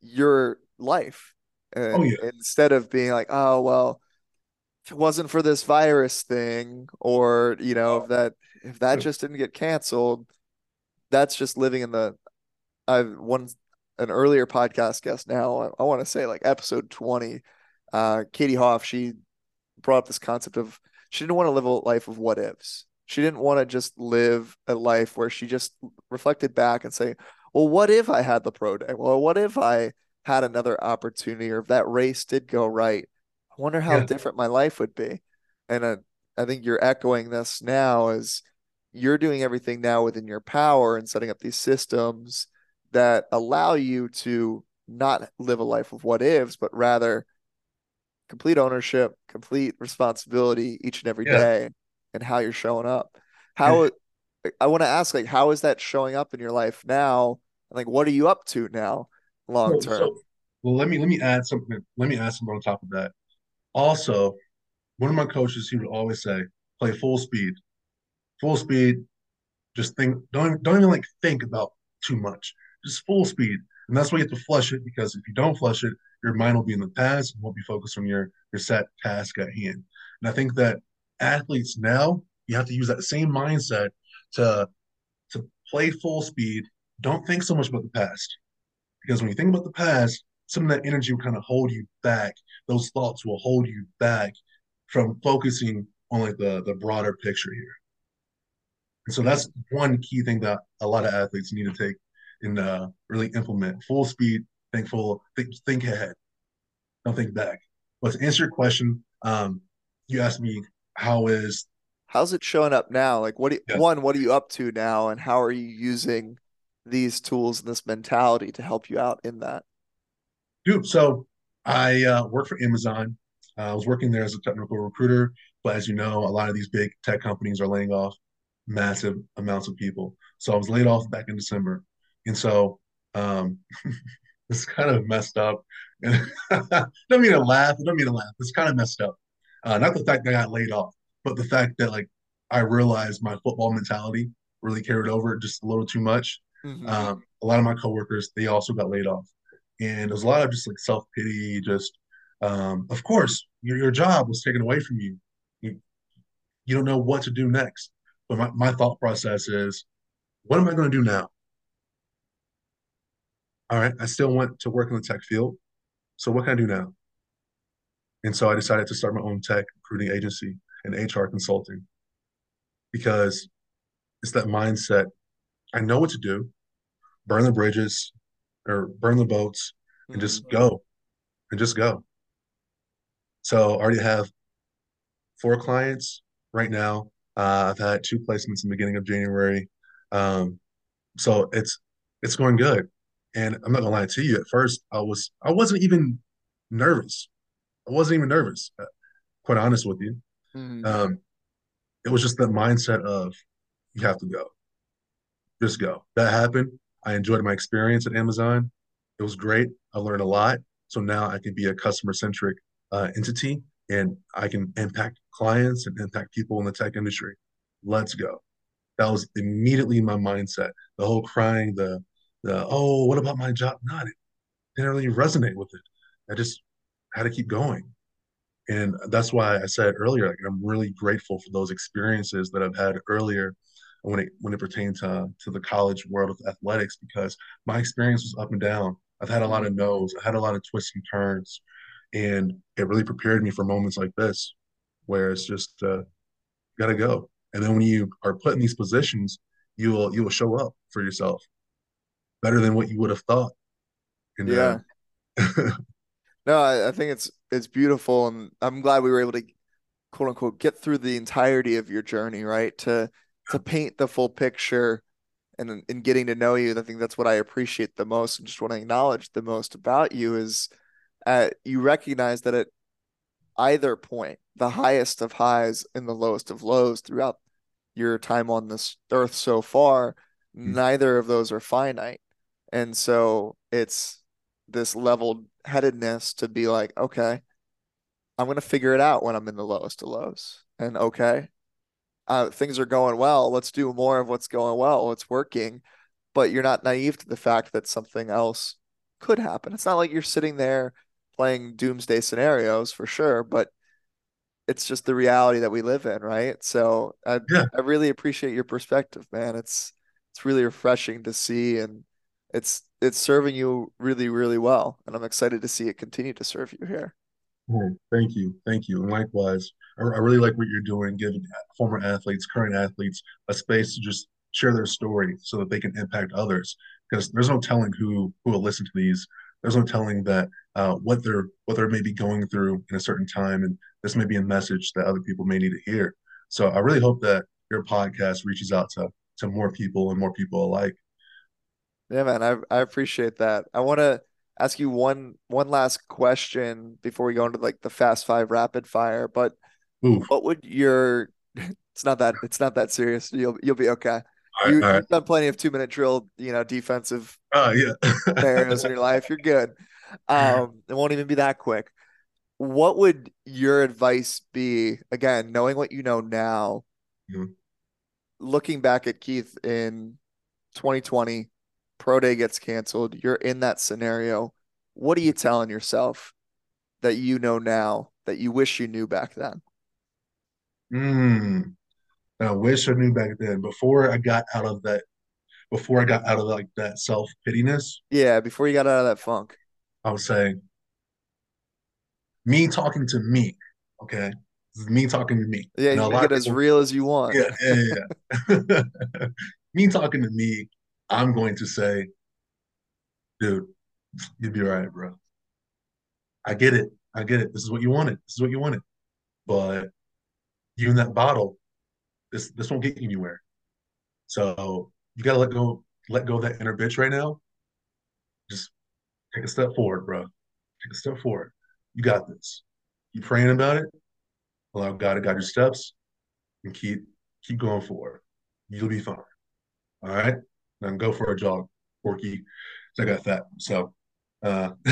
your life. oh yeah, instead of being like, oh well, if it wasn't for this virus thing, or you know, if that if that just didn't get canceled, that's just living in the I've one an earlier podcast guest now, I, I want to say like episode 20. Uh Katie Hoff, she brought up this concept of she didn't want to live a life of what ifs. She didn't want to just live a life where she just reflected back and say, well, what if I had the pro day? Well, what if I had another opportunity or if that race did go right? I wonder how yeah, different my life would be. And uh, I think you're echoing this now as you're doing everything now within your power and setting up these systems that allow you to not live a life of what ifs, but rather complete ownership, complete responsibility each and every yeah. day and how you're showing up. How I want to ask like how is that showing up in your life now? And like what are you up to now long so, term? so well, let me let me add something. Let me add something on top of that. Also, one of my coaches, he would always say, "Play full speed, full speed. Just think. Don't don't even like think about too much. Just full speed." And that's why you have to flush it because if you don't flush it, your mind will be in the past and won't be focused on your your set task at hand. And I think that athletes now you have to use that same mindset to to play full speed. Don't think so much about the past because when you think about the past, some of that energy will kind of hold you back. Those thoughts will hold you back from focusing on like the the broader picture here. And so that's one key thing that a lot of athletes need to take and uh, really implement. Full speed, think full, think, think ahead, don't think back. But to answer your question, um, you asked me how is How's it showing up now? Like, what? Do you, Yeah. One, what are you up to now, and how are you using these tools and this mentality to help you out in that? Dude, so I uh, work for Amazon. Uh, I was working there as a technical recruiter, but as you know, a lot of these big tech companies are laying off massive amounts of people. So I was laid off back in December, and so um, it's kind of messed up. Don't mean to laugh. I don't mean to laugh. It's kind of messed up. Uh, not the fact that I got laid off, but the fact that like I realized my football mentality really carried over just a little too much. hmm Um, a lot of my coworkers, they also got laid off and there's a lot of just like self pity. Just, um, of course, your your job was taken away from you. You you don't know what to do next. But my, my thought process is, what am I going to do now? All right, I still want to work in the tech field. So what can I do now? And so I decided to start my own tech recruiting agency and HR consulting because it's that mindset. I know what to do. Burn the bridges or burn the boats and just go and just go. So I already have four clients right now. Uh, I've had two placements in the beginning of January. Um, so it's it's going good. And I'm not gonna lie to you, at first I was I wasn't even nervous. I wasn't even nervous, uh, quite honest with you. hmm Um, it was just the mindset of you have to go. Just go. That happened. I enjoyed my experience at Amazon. It was great. I learned a lot. So now I can be a customer centric uh, entity and I can impact clients and impact people in the tech industry. Let's go. That was immediately my mindset. The whole crying, the the oh, what about my job? Not it didn't really resonate with it. I just had to keep going. And that's why I said earlier, like I'm really grateful for those experiences that I've had earlier when it when it pertained to to the college world of athletics, because my experience was up and down. I've had a lot of no's, I had a lot of twists and turns, and it really prepared me for moments like this, where it's just uh, gotta go. And then when you are put in these positions, you will you will show up for yourself better than what you would have thought. And uh, Yeah. No, I, I think it's it's beautiful, and I'm glad we were able to quote unquote get through the entirety of your journey, right? To to paint the full picture and in, in getting to know you. I think that's what I appreciate the most and just want to acknowledge the most about you is uh, you recognize that at either point, the highest of highs and the lowest of lows throughout your time on this earth so far, neither of those are finite. And so it's this leveled headedness to be like, okay, I'm going to figure it out when I'm in the lowest of lows. And okay, uh, things are going well. Let's do more of what's going well. It's working. But you're not naive to the fact that something else could happen. It's not like you're sitting there playing doomsday scenarios for sure, but it's just the reality that we live in, right? So I yeah, I really appreciate your perspective, man. It's it's really refreshing to see and it's it's serving you really, really well. And I'm excited to see it continue to serve you here. Thank you. Thank you. And likewise, I, I really like what you're doing, giving former athletes, current athletes, a space to just share their story so that they can impact others. Because there's no telling who who will listen to these. There's no telling that uh, what they're what they're maybe going through in a certain time, and this may be a message that other people may need to hear. So I really hope that your podcast reaches out to to more people and more people alike. Yeah, man, I I appreciate that. I want to ask you one one last question before we go into like the fast five rapid fire, but Ooh, what would your it's not that it's not that serious. You'll you'll be okay. all You right. you've done plenty of two minute drill, you know, defensive Uh, yeah. scenarios in your life. You're good. Um, it won't even be that quick. What would your advice be, again, knowing what you know now, Mhm. looking back at Keith in 2020, pro day gets canceled, you're in that scenario. What are you telling yourself that you know now that you wish you knew back then? Mm. I wish I knew back then, before I got out of that, before I got out of like that self pittiness, Yeah, before you got out of that funk. I would say me talking to me. Okay. Me talking to me. Yeah, You know, can get as people, real as you want. yeah, yeah. yeah. me talking to me, I'm going to say, dude, you'd be right, bro. I get it. I get it. This is what you wanted. This is what you wanted. But you in that bottle, This this won't get you anywhere. So you gotta let go let go of that inner bitch right now. Just take a step forward, bro. Take a step forward. You got this. Keep praying about it. Allow God to guide your steps, and keep keep going forward. You'll be fine. All right. Now go for a jog, Porky. So I got that. So uh,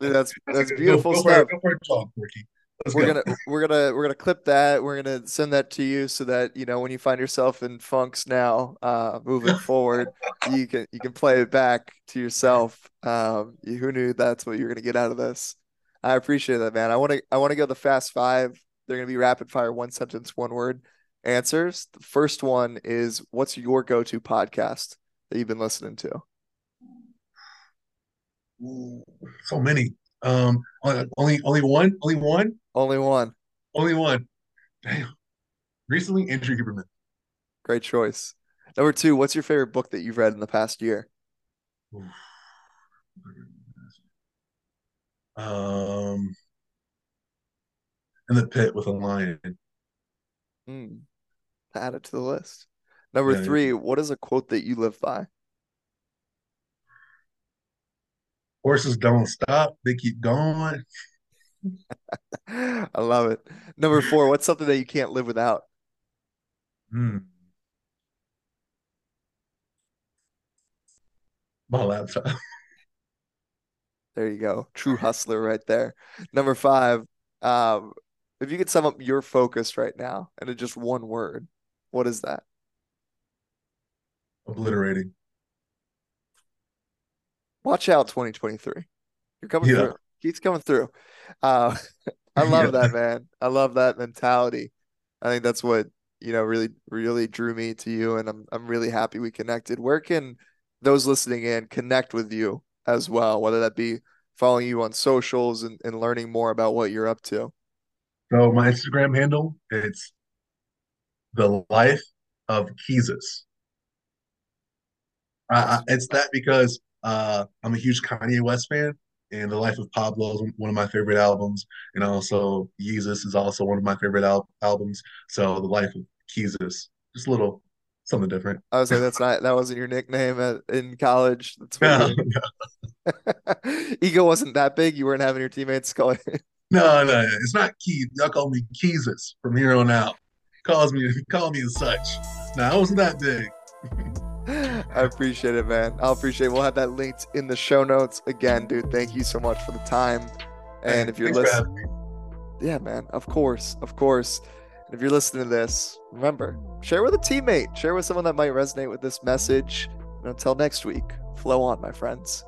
that's that's beautiful go, go stuff. For, go for a jog, Porky. Let's we're go. gonna we're gonna we're gonna clip that. We're gonna send that to you so that you know when you find yourself in funks now, uh, moving forward, you can you can play it back to yourself. Um, you- who knew that's what you're gonna get out of this? I appreciate that, man. I want to I want to go the fast five. They're gonna be rapid fire, one sentence, one word answers. The first one is, what's your go-to podcast that you've been listening to? So many. Um, only only one, only one, Only one. only one. Damn. Recently, Andrew Huberman. Great choice. Number two, what's your favorite book that you've read in the past year? Um, in the pit with a lion. Hmm. Add it to the list. Number Yeah, yeah. three, what is a quote that you live by? Horses don't stop; they keep going. I love it. Number four, what's something that you can't live without? Hmm. My laptop. There you go. True hustler right there. Number five, um, if you could sum up your focus right now into just one word, what is that? Obliterating. Watch out, 2023. You're coming Yeah. through. Keith's coming through. Uh, I love Yeah. that, man. I love that mentality. I think that's what, you know, really, really drew me to you, and I'm I'm really happy we connected. Where can those listening in connect with you as well, whether that be following you on socials and, and learning more about what you're up to? So my Instagram handle, it's the life of. I, I, it's that because uh, I'm a huge Kanye West fan, and The Life of Pablo is one of my favorite albums, and also Yeezus is also one of my favorite al albums. So The Life of Keezus, just a little something different. I was like, that's not that wasn't your nickname at, in college. That's what No, your ego wasn't that big. You weren't having your teammates call it. no, no, it's not Keith. Y'all call me Keezus from here on out. Calls me, call me as such. No, I wasn't that big. I appreciate it, man. I'll appreciate it. We'll have that linked in the show notes. Again, dude, thank you so much for the time. And if you're Thanks listening, yeah, man, of course, of course. And if you're listening to this, remember, share with a teammate, share with someone that might resonate with this message. And until next week, flow on, my friends.